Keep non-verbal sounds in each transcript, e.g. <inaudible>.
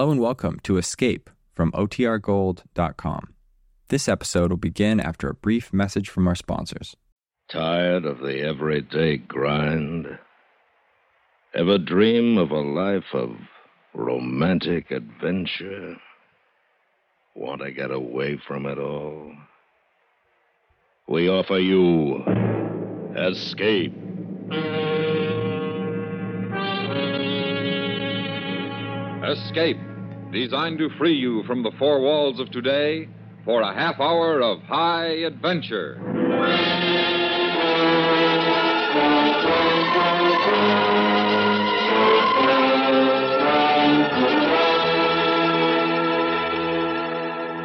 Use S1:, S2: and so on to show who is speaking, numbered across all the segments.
S1: Hello and welcome to Escape from OTRGold.com. This episode will begin after a brief message from our sponsors.
S2: Tired of the everyday grind? Ever dream of a life of romantic adventure? Want to get away from it all? We offer you Escape.
S3: Escape, designed to free you from the four walls of today for a half hour of high adventure.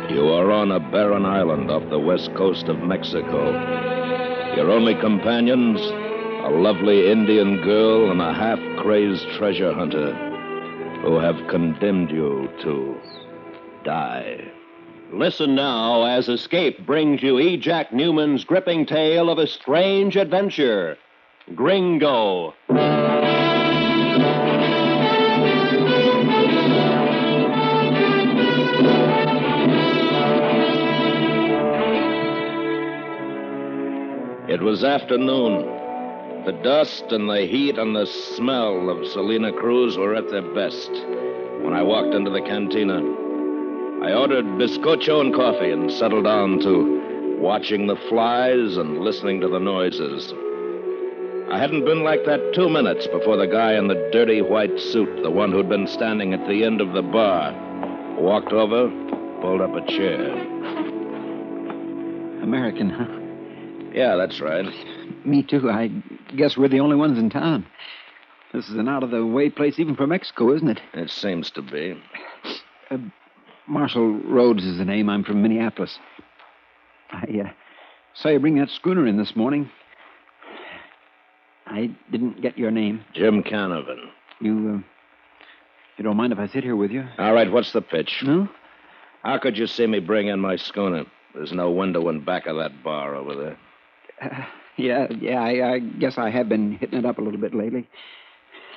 S2: You are on a barren island off the west coast of Mexico. Your only companions, a lovely Indian girl and a half crazed treasure hunter who have condemned you to die.
S4: Listen now as Escape brings you E. Jack Neuman's gripping tale of a strange adventure Gringo.
S2: It was afternoon. The dust and the heat and the smell of Salina Cruz were at their best when I walked into the cantina. I ordered biscocho and coffee and settled down to watching the flies and listening to the noises. I hadn't been like that two minutes before the guy in the dirty white suit, the one who'd been standing at the end of the bar, walked over, pulled up a chair.
S5: American, huh?
S2: Yeah, that's right.
S5: Me too. I guess we're the only ones in town. This is an out of the way place even for Mexico, isn't it?
S2: It seems to be.
S5: Uh, Marshall Rhodes is the name. I'm from Minneapolis. I uh, saw you bring that schooner in this morning. I didn't get your name.
S2: Jim Canavan.
S5: You, uh, you don't mind if I sit here with you?
S2: All right, what's the pitch?
S5: No?
S2: How could you see me bring in my schooner? There's no window in back of that bar over there.
S5: Uh, yeah, yeah. I, I guess I have been hitting it up a little bit lately.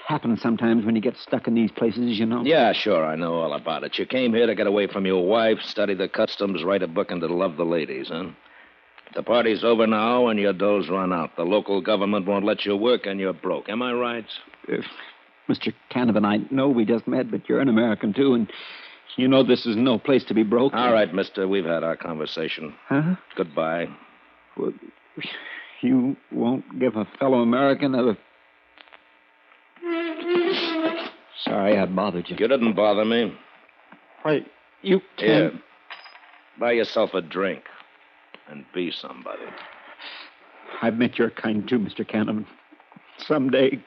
S5: Happens sometimes when you get stuck in these places, you know.
S2: Yeah, sure, I know all about it. You came here to get away from your wife, study the customs, write a book, and to love the ladies, huh? The party's over now and your dough's run out. The local government won't let you work and you're broke. Am I right?
S5: Uh, Mr. Canavan, I know we just met, but you're an American, too, and you know this is no place to be broke.
S2: All right, mister, we've had our conversation.
S5: Huh?
S2: Goodbye.
S5: Well, you won't give a fellow American a. Sorry I bothered you.
S2: You didn't bother me.
S5: Why, you can't.
S2: Buy yourself a drink and be somebody.
S5: I've met your kind too, Mr. Canavan. Someday,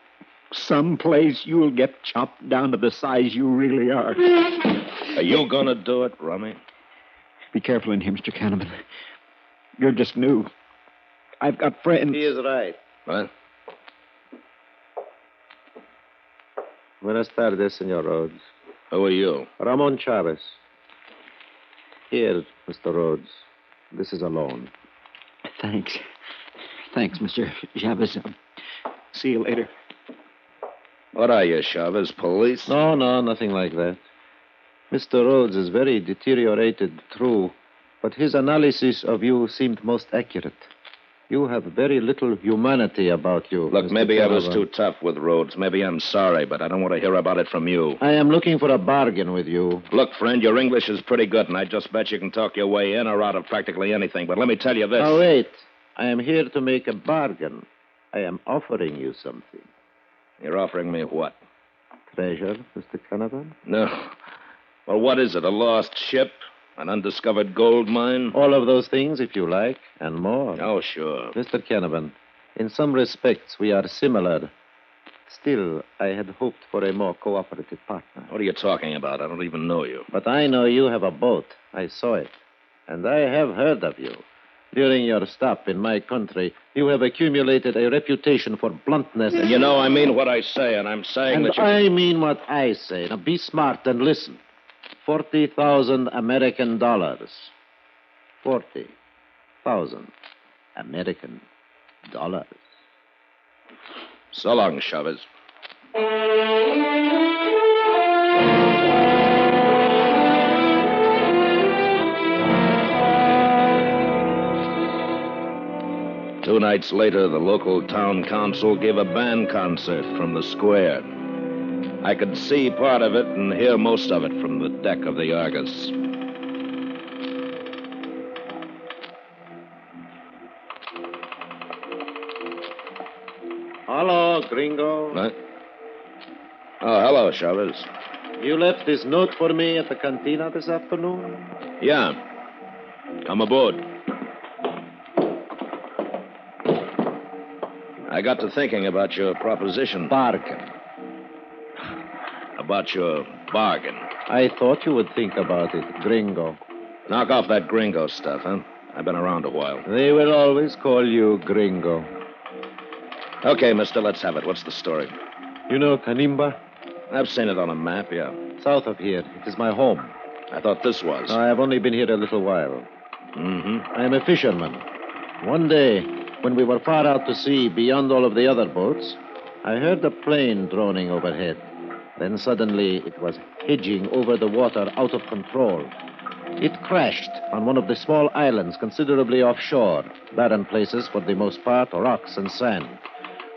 S5: someplace, you'll get chopped down to the size you really are.
S2: Are you gonna do it, Rummy?
S5: Be careful in here, Mr. Canavan. You're just new. I've got friends.
S6: He is right.
S2: What?
S6: Buenas tardes, Senor Rhodes.
S2: Who are you?
S6: Ramon Chavez. Here, Mr. Rhodes. This is a loan.
S5: Thanks. Thanks, Mr. Chavez. I'll see you later.
S2: What are you, Chavez? Police?
S6: No, no, nothing like that. Mr. Rhodes is very deteriorated, true, but his analysis of you seemed most accurate. You have very little humanity about you.
S2: Look,
S6: Mr.
S2: maybe I was too tough with Rhodes. Maybe I'm sorry, but I don't want to hear about it from you.
S6: I am looking for a bargain with you.
S2: Look, friend, your English is pretty good, and I just bet you can talk your way in or out of practically anything. But let me tell you this.
S6: Now, wait. I am here to make a bargain. I am offering you something.
S2: You're offering me what?
S6: Treasure, Mr. Canavan?
S2: No. Well, what is it? A lost ship? An undiscovered gold mine?
S6: All of those things, if you like, and more.
S2: Oh, sure.
S6: Mr. Canavan, in some respects, we are similar. Still, I had hoped for a more cooperative partner.
S2: What are you talking about? I don't even know you.
S6: But I know you have a boat. I saw it. And I have heard of you. During your stop in my country, you have accumulated a reputation for bluntness.
S2: And you know, I mean what I say, and I'm saying
S6: And
S2: that you.
S6: I mean what I say. Now be smart and listen. 40,000 American dollars. 40,000 American dollars.
S2: So long, Chavez. Two nights later, the local town council gave a band concert from the square. I could see part of it and hear most of it from the deck of the Argus.
S6: Hello, gringo.
S2: What? Oh, hello, Chavez.
S6: You left this note for me at the cantina this afternoon?
S2: Yeah. Come aboard. I got to thinking about your proposition.
S6: Bargain.
S2: About your bargain.
S6: I thought you would think about it, gringo.
S2: Knock off that gringo stuff, huh? I've been around a while.
S6: They will always call you gringo.
S2: Okay, mister, let's have it. What's the story?
S6: You know Canimba?
S2: I've seen it on a map, yeah.
S6: South of here. It is my home.
S2: I thought this was.
S6: I have only been here a little while.
S2: Mm-hmm.
S6: I am a fisherman. One day, when we were far out to sea beyond all of the other boats, I heard a plane droning overhead. Then suddenly it was hedging over the water out of control. It crashed on one of the small islands considerably offshore, barren places for the most part, rocks and sand.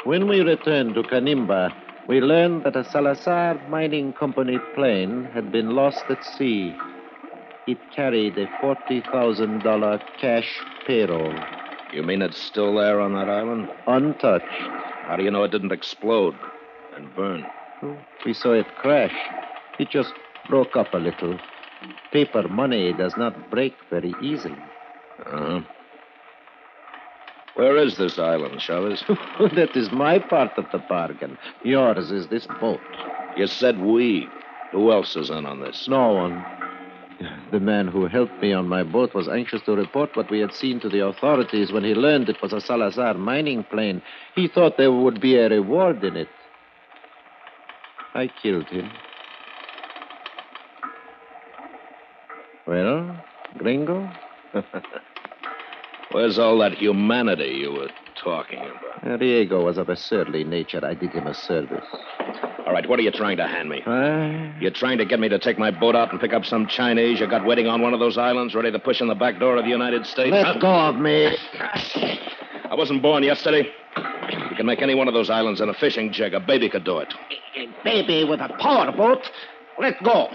S6: When we returned to Canimba, we learned that a Salazar Mining Company plane had been lost at sea. It carried a $40,000 cash payroll,
S2: You mean it's still there on that island?
S6: untouched.
S2: How do you know it didn't explode and burn?
S6: We saw it crash. It just broke up a little. Paper money does not break very easily.
S2: Uh-huh. Where is this island, Chavez? <laughs>
S6: that is my part of the bargain. Yours is this boat.
S2: You said we. Who else is in on this?
S6: No one. The man who helped me on my boat was anxious to report what we had seen to the authorities when he learned it was a Salazar mining plane. He thought there would be a reward in it. I killed him. Well, gringo? <laughs>
S2: Where's all that humanity you were talking about?
S6: Diego was of a surly nature. I did him a service.
S2: All right, what are you trying to hand me?
S6: Ah,
S2: You're trying to get me to take my boat out and pick up some Chinese you got waiting on one of those islands, ready to push in the back door of the United States?
S6: let
S2: Huh?
S6: go of me. <laughs>
S2: I wasn't born yesterday. You can make any one of those islands in a fishing jig. A baby could do it.
S5: A baby with a power boat? Let go.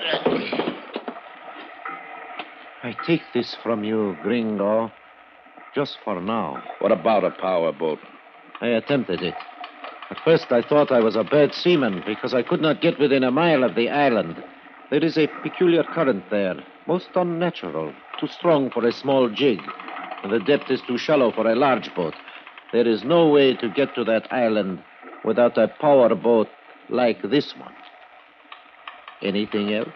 S6: I take this from you, gringo, just for now.
S2: What about a power boat?
S6: I attempted it. At first, I thought I was a bad seaman because I could not get within a mile of the island. There is a peculiar current there, most unnatural, too strong for a small jig, and the depth is too shallow for a large boat. There is no way to get to that island without a power boat like this one. Anything else?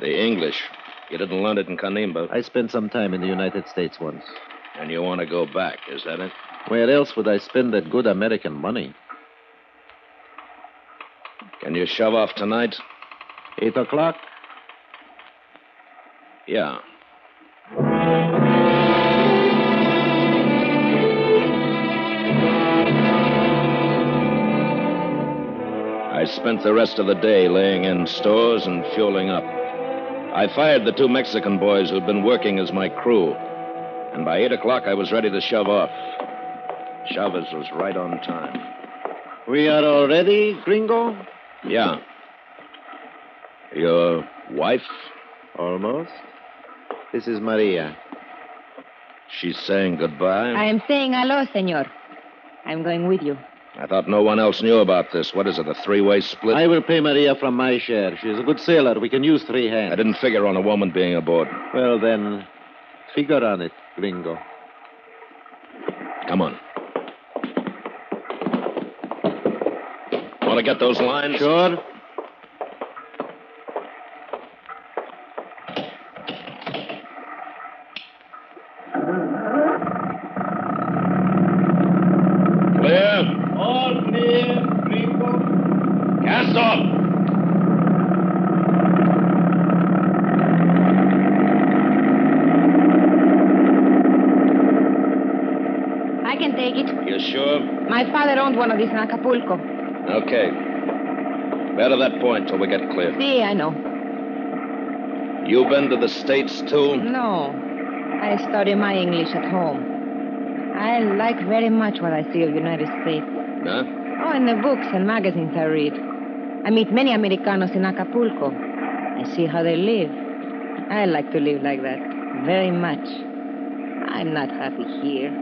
S2: The English. You didn't learn it in Kanimba.
S6: I spent some time in the United States once.
S2: And you want to go back, is that it?
S6: Where else would I spend that good American money?
S2: Can you shove off tonight?
S6: Eight o'clock?
S2: Yeah. Spent the rest of the day laying in stores and fueling up. I fired the two Mexican boys who'd been working as my crew. And by 8 o'clock, I was ready to shove off. Chavez was right on time.
S6: We are all ready, gringo?
S2: Yeah. Your wife?
S6: Almost. This is Maria.
S2: She's saying goodbye?
S7: I am saying hello, senor. I'm going with you.
S2: I thought no one else knew about this. What is it, a three way split?
S6: I will pay Maria from my share. She is a good sailor. We can use three hands.
S2: I didn't figure on a woman being aboard.
S6: Well, then, figure on it, gringo.
S2: Come on. Want to get those lines?
S6: Sure?
S2: Clear?
S6: All clear, gringo.
S2: Cast off!
S7: I can take it.
S2: You sure?
S7: My father owned one of these in Acapulco.
S2: Okay. Better that point till we get clear.
S7: See, I know.
S2: You've been to the States, too?
S7: No. I study my English at home. I like very much what I see of the United States.
S2: Huh?
S7: Oh, in the books and magazines I read. I meet many Americanos in Acapulco. I see how they live. I like to live like that. Very much. I'm not happy here.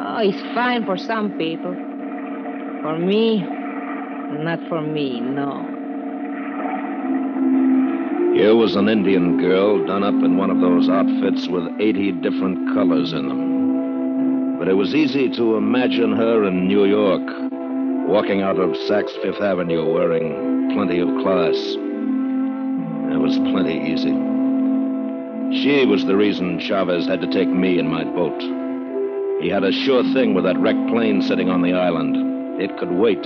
S7: Oh, it's fine for some people. For me, not for me, no.
S2: Here was an Indian girl done up in one of those outfits with 80 different colors in them. But it was easy to imagine her in New York, walking out of Saks Fifth Avenue wearing plenty of class. It was plenty easy. She was the reason Chavez had to take me in my boat. He had a sure thing with that wrecked plane sitting on the island. It could wait.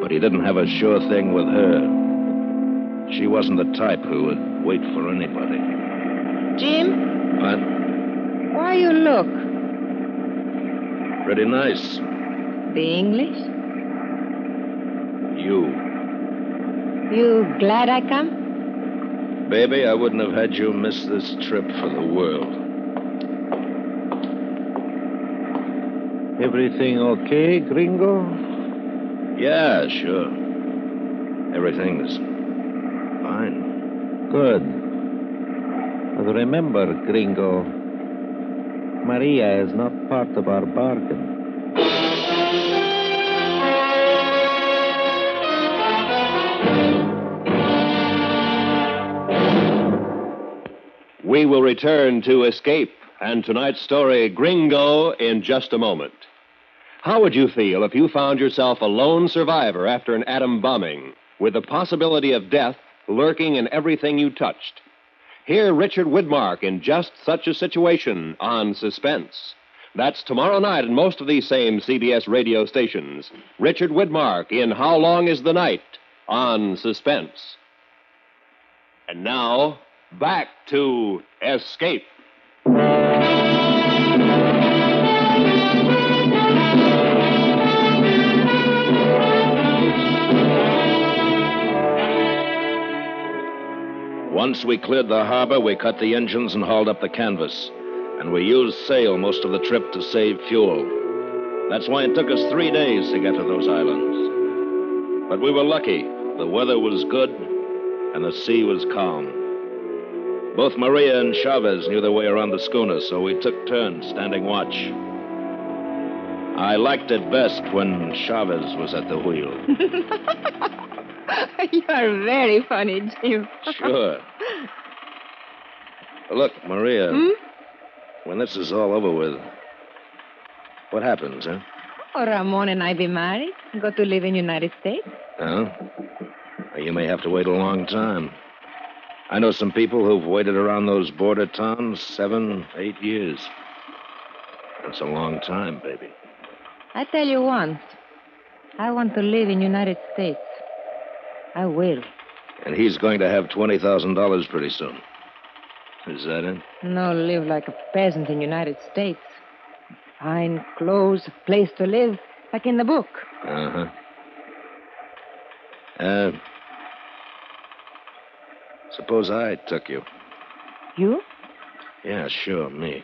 S2: But he didn't have a sure thing with her. She wasn't the type who would wait for anybody.
S7: Jim,
S2: But
S7: why you look?
S2: pretty nice.
S7: The English?
S2: You.
S7: You glad I come?
S2: Baby, I wouldn't have had you miss this trip for the world.
S6: Everything okay, gringo?
S2: Yeah, sure. Everything's fine.
S6: Good. But remember, gringo, Maria is not part of our bargain.
S4: We will return to Escape and tonight's story, Gringo, in just a moment. How would you feel if you found yourself a lone survivor after an atom bombing, with the possibility of death lurking in everything you touched? Hear Richard Widmark in just such a situation on Suspense. That's tomorrow night in most of these same CBS radio stations. Richard Widmark in How Long is the Night on Suspense. And now, back to Escape.
S2: Once we cleared the harbor, we cut the engines and hauled up the canvas. And we used sail most of the trip to save fuel. That's why it took us three days to get to those islands. But we were lucky. The weather was good, and the sea was calm. Both Maria and Chavez knew their way around the schooner, so we took turns standing watch. I liked it best when Chavez was at the wheel. <laughs> <laughs>
S7: you are very funny, Jim.
S2: Sure. Look, Maria,
S7: Hmm?
S2: when this is all over with, what happens, huh?
S7: Oh, Ramon and I be married, go to live in United States.
S2: Huh? Well, You may have to wait a long time. I know some people who've waited around those border towns seven, eight years. That's a long time, baby.
S7: I tell you once, I want to live in United States. I will.
S2: And he's going to have $20,000 pretty soon. Is that it?
S7: No live like a peasant in the United States. Fine clothes, place to live, like in the book.
S2: Uh-huh. Uh Suppose I took you.
S7: You?
S2: Yeah, sure, me.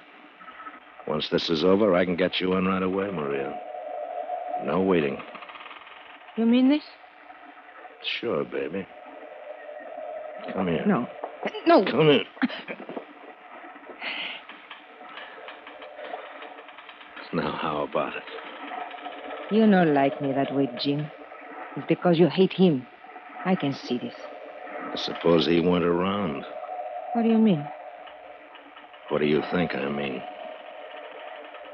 S2: Once this is over, I can get you in right away, Maria. No waiting.
S7: You mean this?
S2: Sure, baby. Come here.
S7: No. No.
S2: Come here. Now, how about it?
S7: You don't like me that way, Jim. It's because you hate him. I can see this.
S2: I suppose he went around.
S7: What do you mean?
S2: What do you think I mean?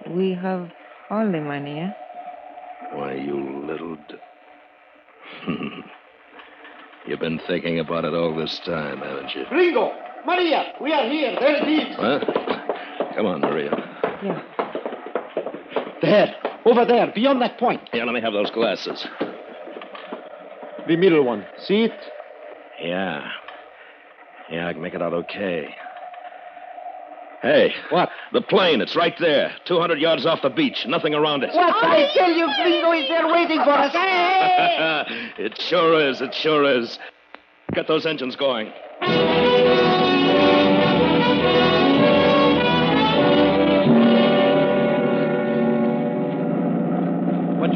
S7: We have all the money, eh?
S2: Why, you little. D- You've been thinking about it all this time, haven't you?
S5: Gringo! Maria! We are here. There it is.
S2: Huh? Come on, Maria.
S7: Yeah.
S5: There. Over there. Beyond that point.
S2: Here, let me have those glasses.
S5: The middle one. See it?
S2: Yeah. Yeah, I can make it out okay. Hey.
S5: What?
S2: The plane, it's right there. 200 yards off the beach. Nothing around it.
S5: What? I tell you, Gringo is there waiting for us. <laughs>
S2: it sure is. It sure is. Get those engines going.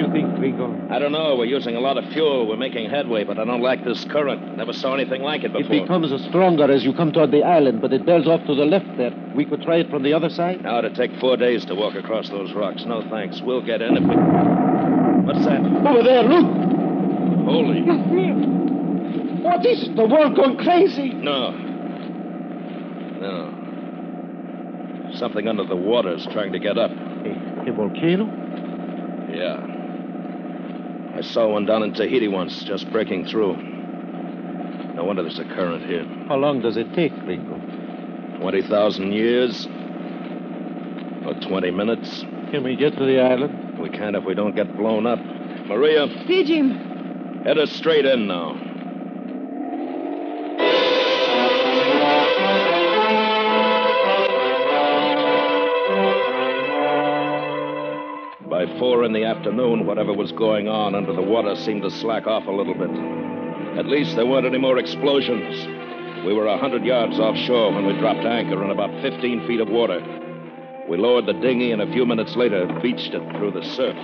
S6: Gringo?
S2: I don't know. We're using a lot of fuel. We're making headway, but I don't like this current. Never saw anything like it before.
S6: It becomes stronger as you come toward the island, but it bears off to the left there. We could try it from the other side?
S2: Now it'd take four days to walk across those rocks. No thanks. We'll get in if we. What's that?
S6: Over there, look!
S2: Holy.
S6: What is it? The world going crazy?
S2: No. No. Something under the water is trying to get up.
S6: A, a volcano?
S2: Yeah. I saw one down in Tahiti once, just breaking through. No wonder there's a current here.
S6: How long does it take, Gringo?
S2: 20,000 years? Or 20 minutes?
S6: Can we get to the island?
S2: We can't if we don't get blown up. Maria,
S7: See, Jim.
S2: head us straight in now. Four in the afternoon, whatever was going on under the water seemed to slack off a little bit. At least there weren't any more explosions. We were a hundred yards offshore when we dropped anchor in about 15 feet of water. We lowered the dinghy and a few minutes later beached it through the surf.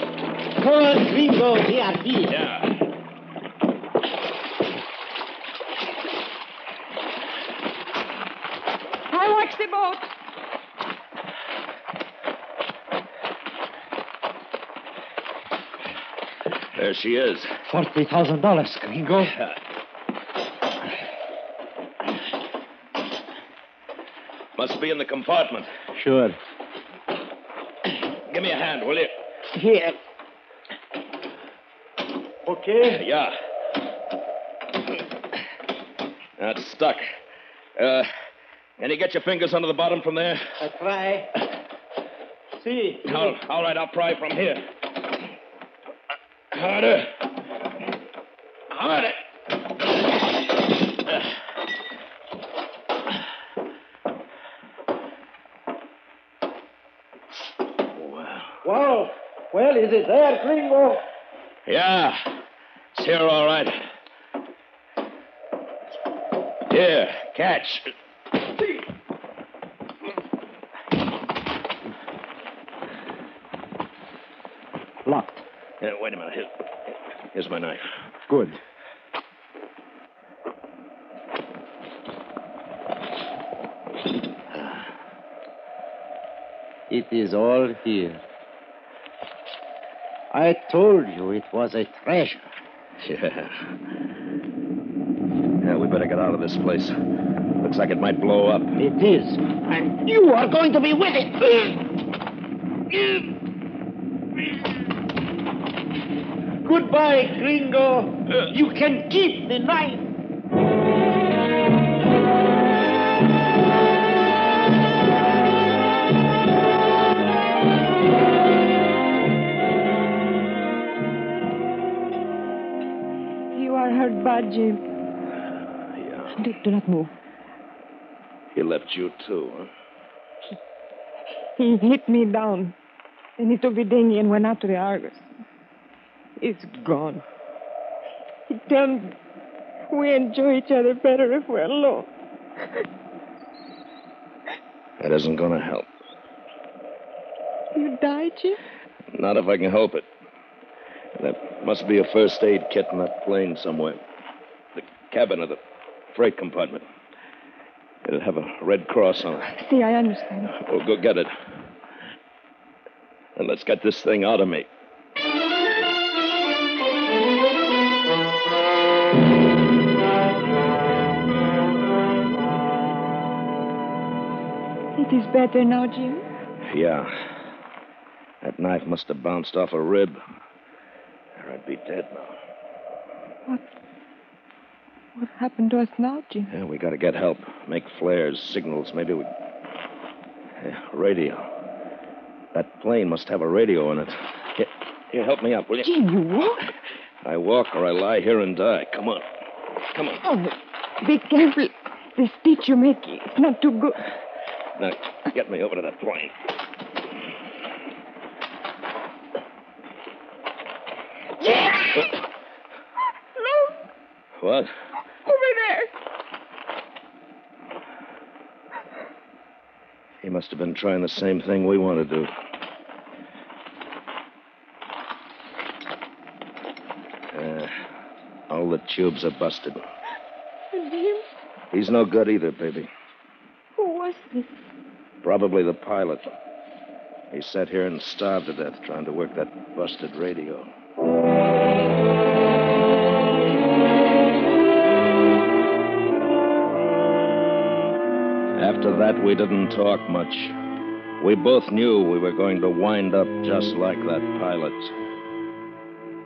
S6: Come on, Gringo, here, here.
S2: Yeah.
S7: I watch the boat.
S2: There she is.
S6: $40,000, Gringo.
S2: Must be in the compartment.
S6: Sure.
S2: Give me a hand, will you?
S6: Here. Okay.
S2: Yeah. That's stuck. Uh, can you get your fingers under the bottom from there?
S6: I try. See.
S2: All, all right, I'll pry from here. Harder. Harder.
S6: Wow. Well, is it there, Gringo?
S2: Yeah. It's here, all right. Here, catch.
S6: Locked.
S2: Yeah, wait a minute. Here, here's my knife.
S6: Good. Ah. It is all here. I told you it was a treasure.
S2: Yeah. Yeah, we better get out of this place. Looks like it might blow up.
S6: It is. And you are going to be with it. <clears throat> Goodbye, Gringo. You can keep the knife.
S7: You are hurt bad, Jim.
S2: Yeah.
S7: Do, do not move.
S2: He left you, too, huh?
S7: He hit me down. And he took the dinghy and went out to the Argus. It's gone. He we enjoy each other better if we're alone.
S2: That isn't going to help.
S7: You died, Jim?
S2: Not if I can help it. There must be a first aid kit in that plane somewhere. The cabin of the freight compartment. It'll have a red cross on it.
S7: See, I understand.
S2: We'll go get it. And let's get this thing out of me.
S7: It is better now, Jim.
S2: Yeah. That knife must have bounced off a rib. Or I'd be dead now.
S7: What? What happened to us now, Jim?
S2: Yeah, we gotta get help. Make flares, signals. Maybe we. Yeah, radio. That plane must have a radio in it. Here, here, help me up, will you?
S7: Jim, you walk?
S2: I walk or I lie here and die. Come on. Come on.
S7: Oh, be careful. The stitch you're making is not too good.
S2: Now, get me over to that plane.
S7: Look,
S2: What?
S7: over there.
S2: He must have been trying the same thing we want to do. Uh, all the tubes are busted.
S7: And him?
S2: He's no good either, baby. Probably the pilot. He sat here and starved to death trying to work that busted radio. After that, we didn't talk much. We both knew we were going to wind up just like that pilot.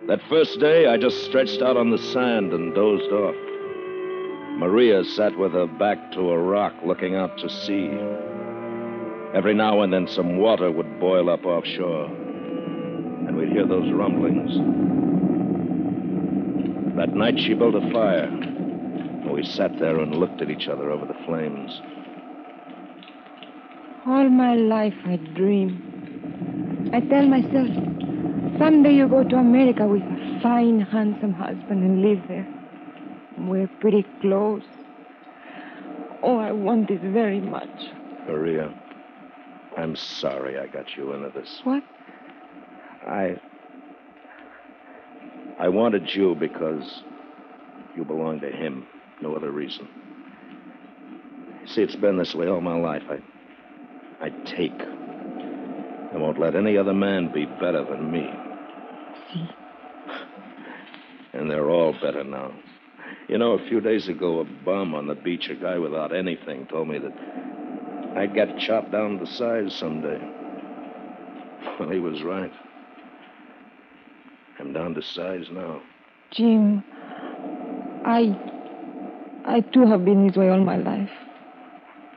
S2: That first day, I just stretched out on the sand and dozed off. Maria sat with her back to a rock looking out to sea. Every now and then, some water would boil up offshore, and we'd hear those rumblings. That night, she built a fire. and We sat there and looked at each other over the flames.
S7: All my life I dream. I tell myself, someday you go to America with a fine, handsome husband and live there. Wear pretty clothes. Oh, I want this very much.
S2: Maria, I'm sorry I got you into this.
S7: What?
S2: I. I wanted you because you belong to him. No other reason. See, it's been this way all my life. I. I take. I won't let any other man be better than me.
S7: See.
S2: And they're all better now. You know, a few days ago, a bum on the beach, a guy without anything, told me that I'd get chopped down to size someday. Well, he was right. I'm down to size now.
S7: Jim, I. I too have been this way all my life.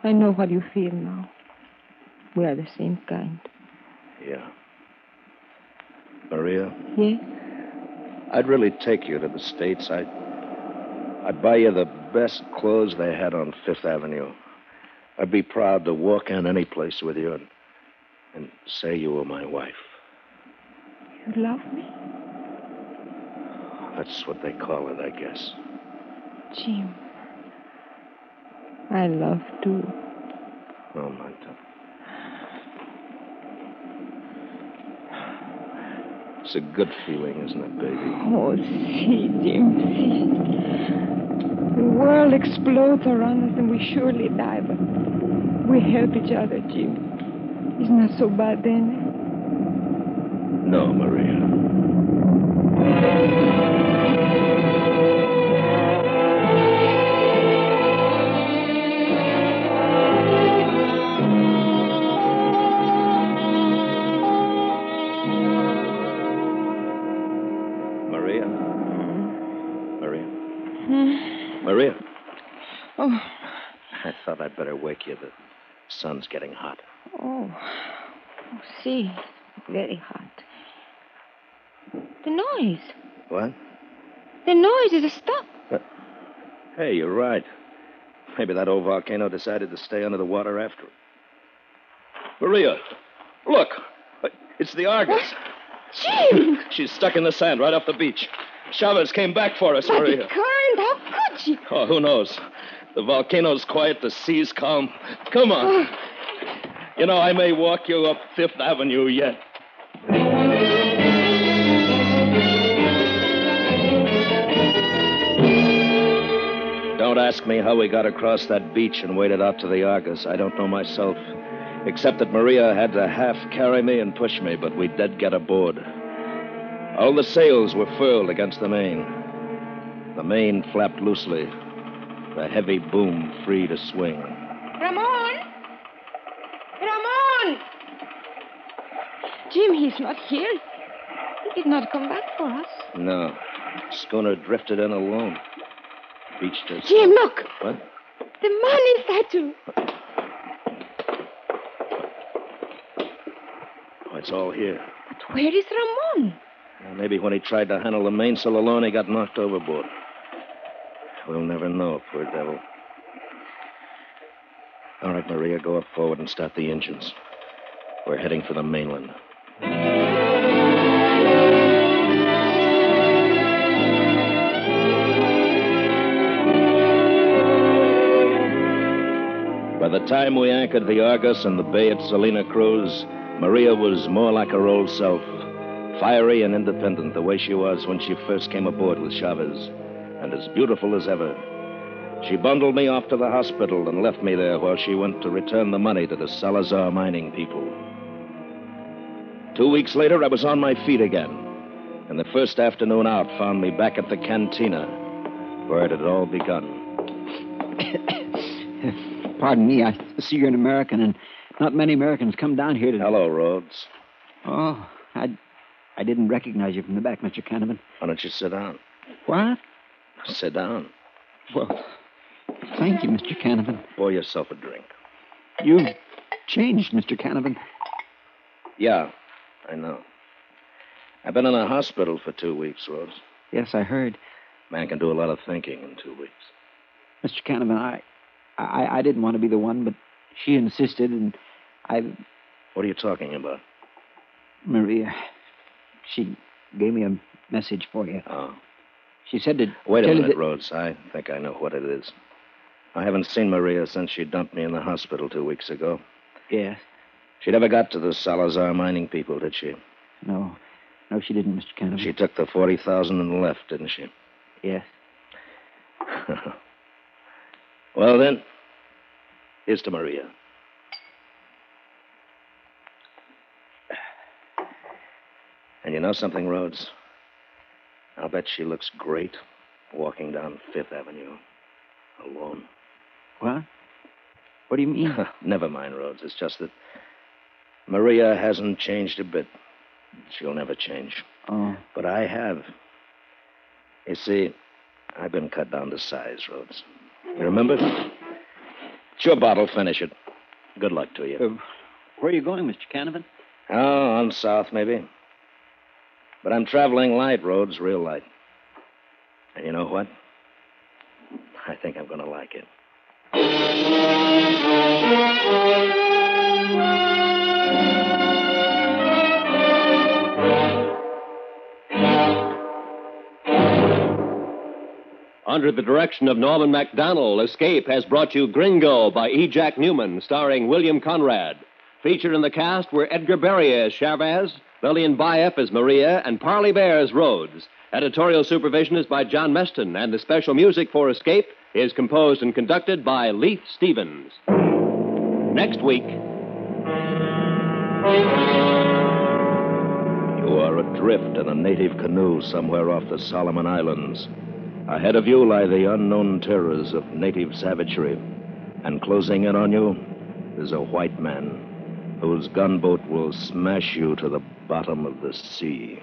S7: I know what you feel now. We are the same kind.
S2: Yeah. Maria,
S7: Yes?
S2: I'd really take you to the States. I'd, I'd buy you the best clothes they had on Fifth Avenue. I'd be proud to walk in any place with you and, and say you were my wife.
S7: You love me?
S2: That's what they call it, I guess.
S7: Jim. I love too.
S2: Oh, Manta. It's a good feeling, isn't it, baby?
S7: Oh, see, Jim, see. The world explodes around us and we surely die, but we help each other, Jim. It's not so bad then.
S2: No, Maria. Maria? Hmm? Maria? Hmm? Maria?
S7: Oh,
S2: I thought I'd better wake you. The sun's getting hot.
S7: oh. Oh, see. Very hot. The noise.
S2: What?
S7: The noise is stopped.
S2: Uh, hey, you're right. Maybe that old volcano decided to stay under the water after it. Maria, look. It's the Argus.
S7: Jim!
S2: She's stuck in the sand right off the beach. Chavez came back for us,
S7: But the
S2: Maria.
S7: current, how could she?
S2: Oh, who knows? The volcano's quiet, the sea's calm. Come on. Oh. You know, I may walk you up Fifth Avenue yet. Don't ask me how we got across that beach and waded out to the Argus. I don't know myself. Except that Maria had to half carry me and push me, but we did get aboard. All the sails were furled against the main. The main flapped loosely, the heavy boom free to swing.
S7: Ramon! Ramon! Jim, he's not here. He did not come back for us.
S2: No. Schooner drifted in alone. Beached us.
S7: Jim, look!
S2: What?
S7: The morning statue.
S2: Oh, it's all here.
S7: But where is Ramon?
S2: Well, maybe when he tried to handle the mainsail alone, he got knocked overboard. We'll never know, poor devil. All right, Maria, go up forward and start the engines. We're heading for the mainland. By the time we anchored the Argus in the bay at Salina Cruz, Maria was more like her old self, fiery and independent, the way she was when she first came aboard with Chavez. and as beautiful as ever. She bundled me off to the hospital and left me there while she went to return the money to the Salazar mining people. Two weeks later, I was on my feet again, and the first afternoon out found me back at the cantina where it had all begun. <coughs>
S5: Pardon me, I see you're an American, and not many Americans come down here to.
S2: Hello, Rhodes.
S5: Oh, I, I didn't recognize you from the back, Mr. Canavan.
S2: Why don't you sit down?
S5: What?
S2: Sit down.
S5: Well, thank you, Mr. Canavan.
S2: Pour yourself a drink.
S5: You've changed, Mr. Canavan.
S2: Yeah, I know. I've been in a hospital for two weeks, Rhodes.
S5: Yes, I heard.
S2: Man can do a lot of thinking in two weeks.
S5: Mr. Canavan, I, I, I didn't want to be the one, but she insisted, and I,
S2: What are you talking about?
S5: Maria, she gave me a message for you.
S2: Oh.
S5: She said to
S2: Wait a minute,
S5: that-
S2: Rhodes. I think I know what it is. I haven't seen Maria since she dumped me in the hospital two weeks ago.
S5: Yes.
S2: She never got to the Salazar mining people, did she?
S5: No, no, she didn't, Mr. Canavan.
S2: She took the 40000 and left, didn't she?
S5: Yes. <laughs>
S2: well, then, here's to Maria. And you know something, Rhodes? I'll bet she looks great walking down Fifth Avenue alone.
S5: What? What do you mean? <laughs>
S2: Never mind, Rhodes. It's just that Maria hasn't changed a bit. She'll never change.
S5: oh,
S2: But I have. You see, I've been cut down to size, Rhodes. You remember? It's your bottle. Finish it. Good luck to you.
S5: uh, where are you going, Mr. Canavan?
S2: Oh, on south, maybe. But I'm traveling light, Rhodes, real light. And you know what? I think I'm going to like it.
S4: Under the direction of Norman Macdonnell, Escape has brought you Gringo by E. Jack Neuman, starring William Conrad. Featured in the cast were Edgar Barrier as Chavez, Lillian Buyeff as Maria, and Parley Baer as Rhodes. Editorial supervision is by John Meston, and the special music for Escape is composed and conducted by Leith Stevens. Next week,
S2: You are adrift in a native canoe somewhere off the Solomon Islands. Ahead of you lie the unknown terrors of native savagery. And closing in on you is a white man whose gunboat will smash you to the bottom of the sea.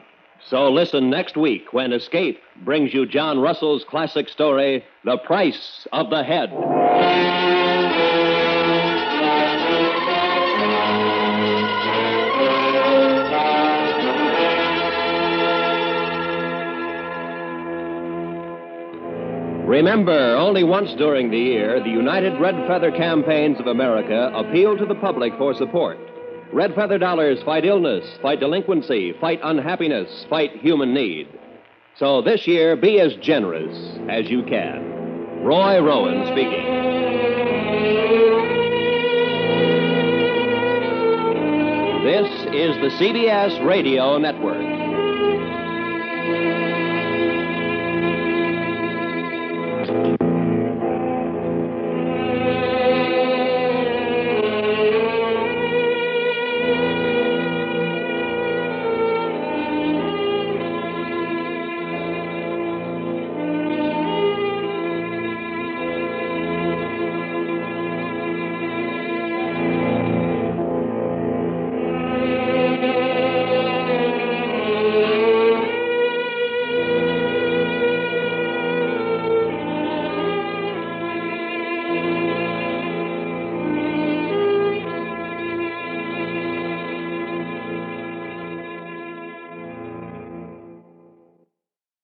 S4: so listen next week when Escape brings you John Russell's classic story, The Price of the Head. Remember, only once during the year, the United Red Feather Campaigns of America appeal to the public for support. Red Feather Dollars fight illness, fight delinquency, fight unhappiness, fight human need. So this year, be as generous as you can. Roy Rowan speaking. This is the CBS Radio Network.